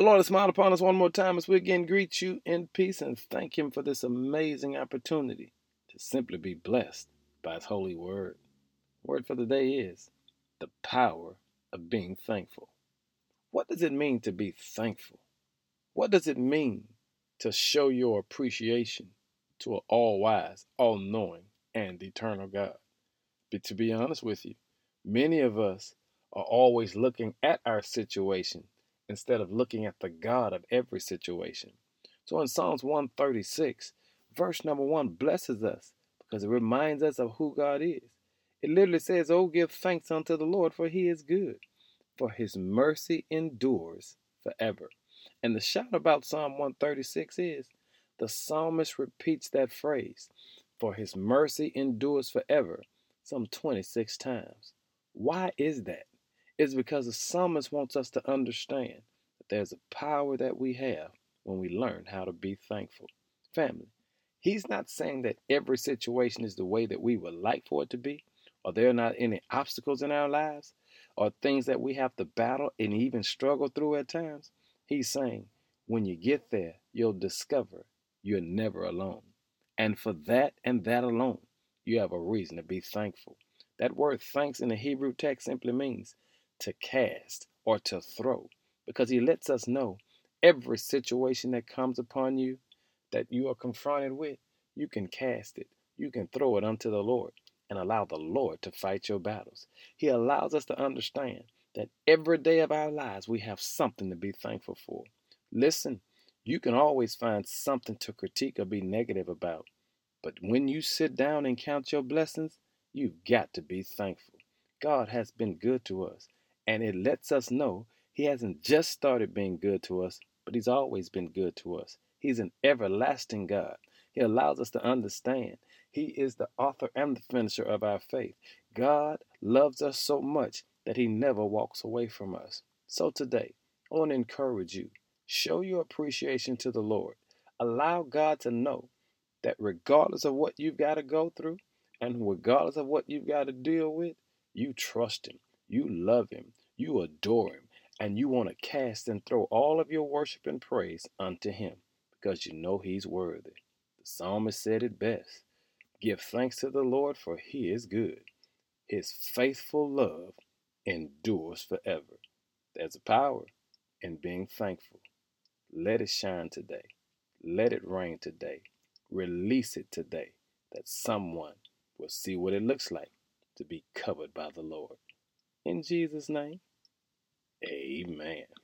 The Lord has smiled upon us one more time as we again greet you in peace and thank Him for this amazing opportunity to simply be blessed by His holy word. Word for the day is the power of being thankful. What does it mean to be thankful? What does it mean to show your appreciation to an all wise, all knowing, and eternal God? But to be honest with you, many of us are always looking at our situation instead of looking at the God of every situation. So in Psalms 136, verse number one blesses us because it reminds us of who God is. It literally says, Oh, give thanks unto the Lord, for he is good, for his mercy endures forever. And the shout about Psalm 136 is the psalmist repeats that phrase, for his mercy endures forever, some 26 times. Why is that? It's because the psalmist wants us to understand that there's a power that we have when we learn how to be thankful. Family, he's not saying that every situation is the way that we would like for it to be, or there are not any obstacles in our lives, or things that we have to battle and even struggle through at times. He's saying, when you get there, you'll discover you're never alone. And for that and that alone, you have a reason to be thankful. That word thanks in the Hebrew text simply means to cast or to throw because he lets us know every situation that comes upon you that you are confronted with, you can cast it, you can throw it unto the Lord and allow the Lord to fight your battles. He allows us to understand that every day of our lives we have something to be thankful for. Listen, you can always find something to critique or be negative about. But when you sit down and count your blessings, you've got to be thankful. God has been good to us, and it lets us know He hasn't just started being good to us, but He's always been good to us. He's an everlasting God. He allows us to understand He is the author and the finisher of our faith. God loves us so much that He never walks away from us. So today, I want to encourage you show your appreciation to the Lord. Allow God to know that regardless of what you've got to go through and regardless of what you've got to deal with, you trust Him, you love Him, you adore Him, and you want to cast and throw all of your worship and praise unto Him because you know He's worthy. The psalmist said it best Give thanks to the Lord, for He is good. His faithful love endures forever. There's a power in being thankful. Let it shine today. Let it rain today. Release it today that someone will see what it looks like to be covered by the Lord. In Jesus' name, amen.